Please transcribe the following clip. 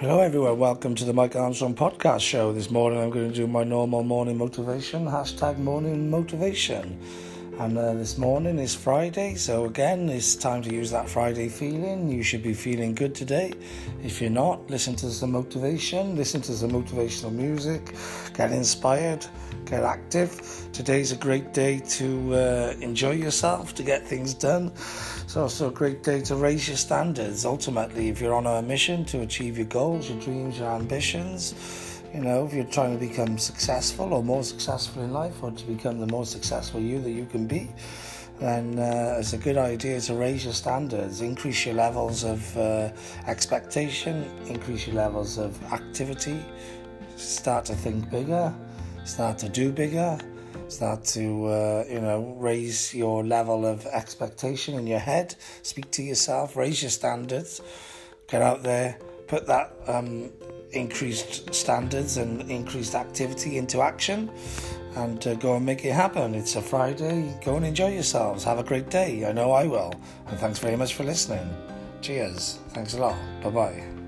Hello, everyone. Welcome to the Mike Armstrong podcast show. This morning, I'm going to do my normal morning motivation hashtag morning motivation. And uh, this morning is Friday, so again, it's time to use that Friday feeling. You should be feeling good today. If you're not, listen to some motivation, listen to some motivational music, get inspired, get active. Today's a great day to uh, enjoy yourself, to get things done. It's also a great day to raise your standards. Ultimately, if you're on a mission to achieve your goals, your dreams, your ambitions, you know, if you're trying to become successful or more successful in life or to become the most successful you that you can be, then uh, it's a good idea to raise your standards, increase your levels of uh, expectation, increase your levels of activity, start to think bigger, start to do bigger, start to, uh, you know, raise your level of expectation in your head, speak to yourself, raise your standards, get out there, put that. Um, increased standards and increased activity into action and uh, go and make it happen. It's a Friday. Go and enjoy yourselves. Have a great day. I know I will. And thanks very much for listening. Cheers. Thanks a lot. Bye bye.